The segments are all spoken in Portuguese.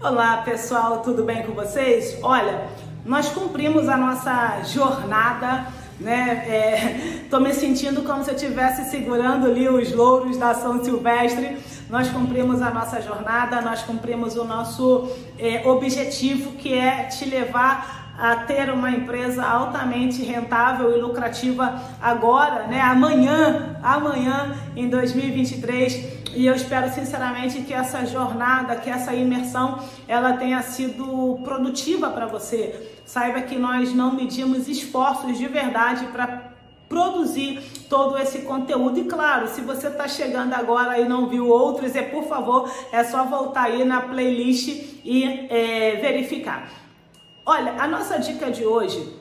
Olá pessoal, tudo bem com vocês? Olha, nós cumprimos a nossa jornada, né? É, tô me sentindo como se eu estivesse segurando ali os louros da São Silvestre. Nós cumprimos a nossa jornada, nós cumprimos o nosso é, objetivo que é te levar a ter uma empresa altamente rentável e lucrativa agora, né? Amanhã, amanhã em 2023. E eu espero sinceramente que essa jornada, que essa imersão, ela tenha sido produtiva para você. Saiba que nós não medimos esforços de verdade para produzir todo esse conteúdo. E claro, se você está chegando agora e não viu outros, é por favor, é só voltar aí na playlist e é, verificar. Olha, a nossa dica de hoje,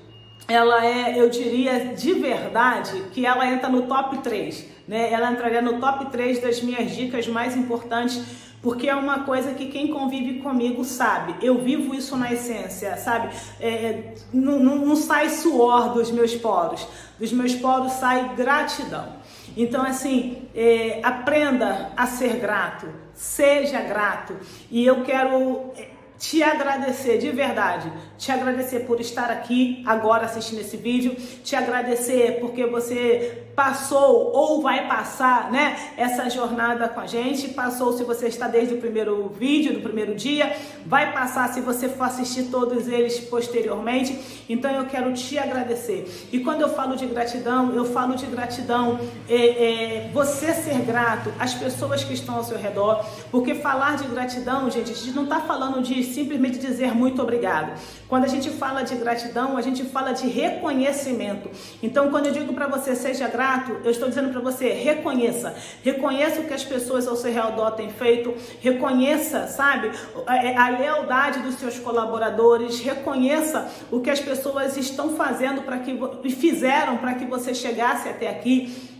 ela é, eu diria de verdade, que ela entra no top 3, né? Ela entraria no top 3 das minhas dicas mais importantes, porque é uma coisa que quem convive comigo sabe. Eu vivo isso na essência, sabe? É, não, não, não sai suor dos meus poros, dos meus poros sai gratidão. Então, assim, é, aprenda a ser grato, seja grato. E eu quero te agradecer de verdade, te agradecer por estar aqui agora assistindo esse vídeo, te agradecer porque você passou ou vai passar, né, essa jornada com a gente, passou se você está desde o primeiro vídeo, do primeiro dia, vai passar se você for assistir todos eles posteriormente. Então eu quero te agradecer. E quando eu falo de gratidão, eu falo de gratidão, é, é, você ser grato às pessoas que estão ao seu redor, porque falar de gratidão, gente, a gente não está falando de simplesmente dizer muito obrigado. Quando a gente fala de gratidão, a gente fala de reconhecimento. Então, quando eu digo para você seja grato, eu estou dizendo para você reconheça. Reconheça o que as pessoas ao seu redor têm feito. Reconheça, sabe, a, a lealdade dos seus colaboradores. Reconheça o que as pessoas estão fazendo para que fizeram para que você chegasse até aqui.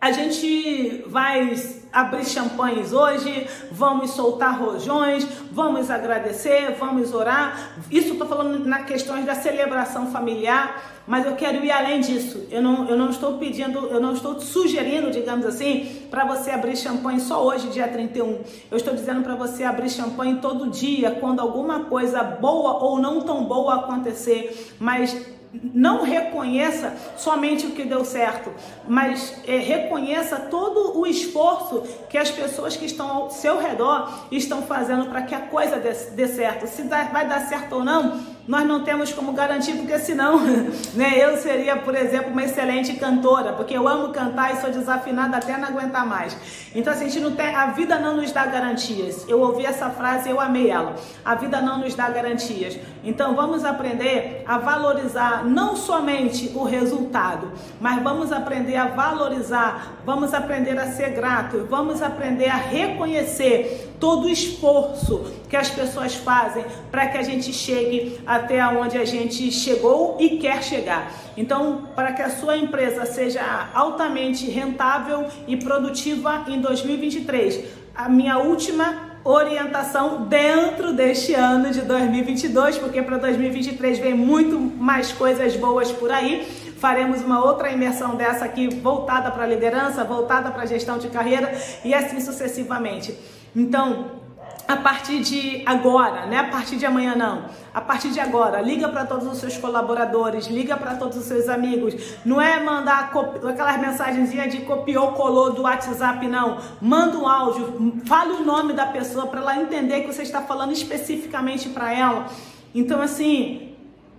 A gente vai abrir champanhes hoje, vamos soltar rojões, vamos agradecer, vamos orar. Isso estou falando na questões da celebração familiar, mas eu quero ir além disso. Eu não, eu não estou pedindo, eu não estou sugerindo, digamos assim, para você abrir champanhe só hoje, dia 31. Eu estou dizendo para você abrir champanhe todo dia, quando alguma coisa boa ou não tão boa acontecer, mas não reconheça somente o que deu certo, mas é, reconheça todo o esforço que as pessoas que estão ao seu redor estão fazendo para que a coisa dê, dê certo. Se dá, vai dar certo ou não, nós não temos como garantir, porque senão né, eu seria, por exemplo, uma excelente cantora, porque eu amo cantar e sou desafinada até não aguentar mais. Então, assim, a, gente não tem, a vida não nos dá garantias. Eu ouvi essa frase, eu amei ela. A vida não nos dá garantias. Então, vamos aprender a valorizar não somente o resultado, mas vamos aprender a valorizar, vamos aprender a ser grato, vamos aprender a reconhecer todo o esforço que as pessoas fazem para que a gente chegue até onde a gente chegou e quer chegar. Então, para que a sua empresa seja altamente rentável e produtiva em 2023, a minha última orientação dentro deste ano de 2022, porque para 2023 vem muito mais coisas boas por aí. Faremos uma outra imersão dessa aqui voltada para liderança, voltada para gestão de carreira e assim sucessivamente. Então, a partir de agora, né? A partir de amanhã não. A partir de agora, liga para todos os seus colaboradores, liga para todos os seus amigos. Não é mandar aquelas mensagenzinhas de copiou, colou do WhatsApp, não. Manda um áudio, fale o nome da pessoa para ela entender que você está falando especificamente para ela. Então, assim,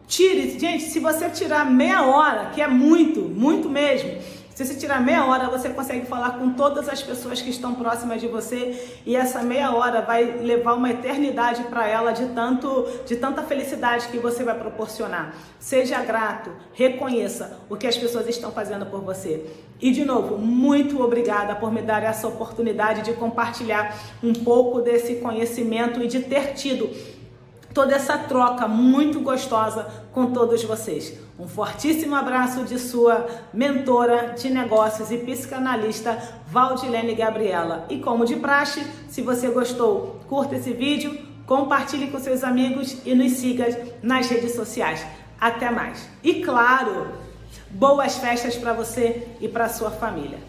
tire, gente, se você tirar meia hora, que é muito, muito mesmo se você tirar meia hora, você consegue falar com todas as pessoas que estão próximas de você e essa meia hora vai levar uma eternidade para ela de tanto de tanta felicidade que você vai proporcionar. Seja grato, reconheça o que as pessoas estão fazendo por você. E de novo, muito obrigada por me dar essa oportunidade de compartilhar um pouco desse conhecimento e de ter tido toda essa troca muito gostosa com todos vocês. Um fortíssimo abraço de sua mentora de negócios e psicanalista Valdilene Gabriela. E como de praxe, se você gostou, curta esse vídeo, compartilhe com seus amigos e nos siga nas redes sociais. Até mais. E claro, boas festas para você e para sua família.